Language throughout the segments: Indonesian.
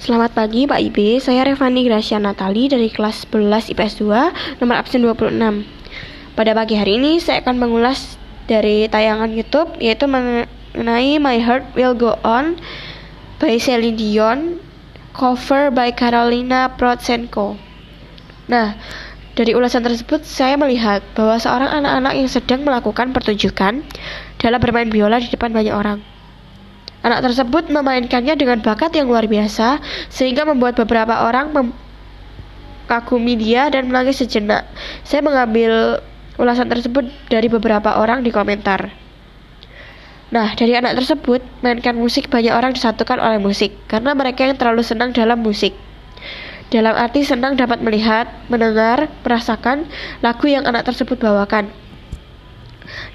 Selamat pagi Pak IB, saya Revani Gracia Natali dari kelas 11 IPS 2, nomor absen 26. Pada pagi hari ini saya akan mengulas dari tayangan YouTube yaitu mengenai My Heart Will Go On by Celine Dion, cover by Carolina Protsenko. Nah, dari ulasan tersebut saya melihat bahwa seorang anak-anak yang sedang melakukan pertunjukan dalam bermain biola di depan banyak orang. Anak tersebut memainkannya dengan bakat yang luar biasa, sehingga membuat beberapa orang mengagumi dia dan menangis sejenak. Saya mengambil ulasan tersebut dari beberapa orang di komentar. Nah, dari anak tersebut, mainkan musik banyak orang disatukan oleh musik, karena mereka yang terlalu senang dalam musik. Dalam arti senang dapat melihat, mendengar, merasakan lagu yang anak tersebut bawakan.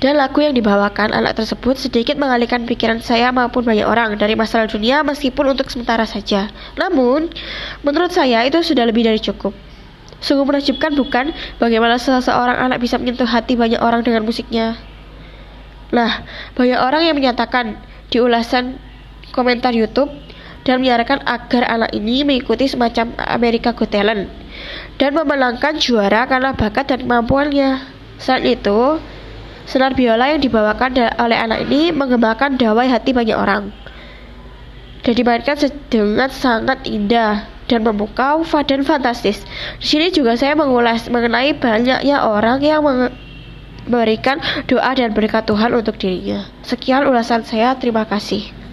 Dan lagu yang dibawakan anak tersebut sedikit mengalihkan pikiran saya maupun banyak orang dari masalah dunia meskipun untuk sementara saja. Namun, menurut saya itu sudah lebih dari cukup. Sungguh menakjubkan bukan bagaimana seseorang anak bisa menyentuh hati banyak orang dengan musiknya. Nah, banyak orang yang menyatakan di ulasan komentar YouTube dan menyarankan agar anak ini mengikuti semacam Amerika Got Talent dan memenangkan juara karena bakat dan kemampuannya. Selain itu, Senar biola yang dibawakan oleh anak ini mengembangkan dawai hati banyak orang dan dimainkan dengan sangat indah dan memukau dan fantastis. Di sini juga saya mengulas mengenai banyaknya orang yang memberikan doa dan berkat Tuhan untuk dirinya. Sekian ulasan saya, terima kasih.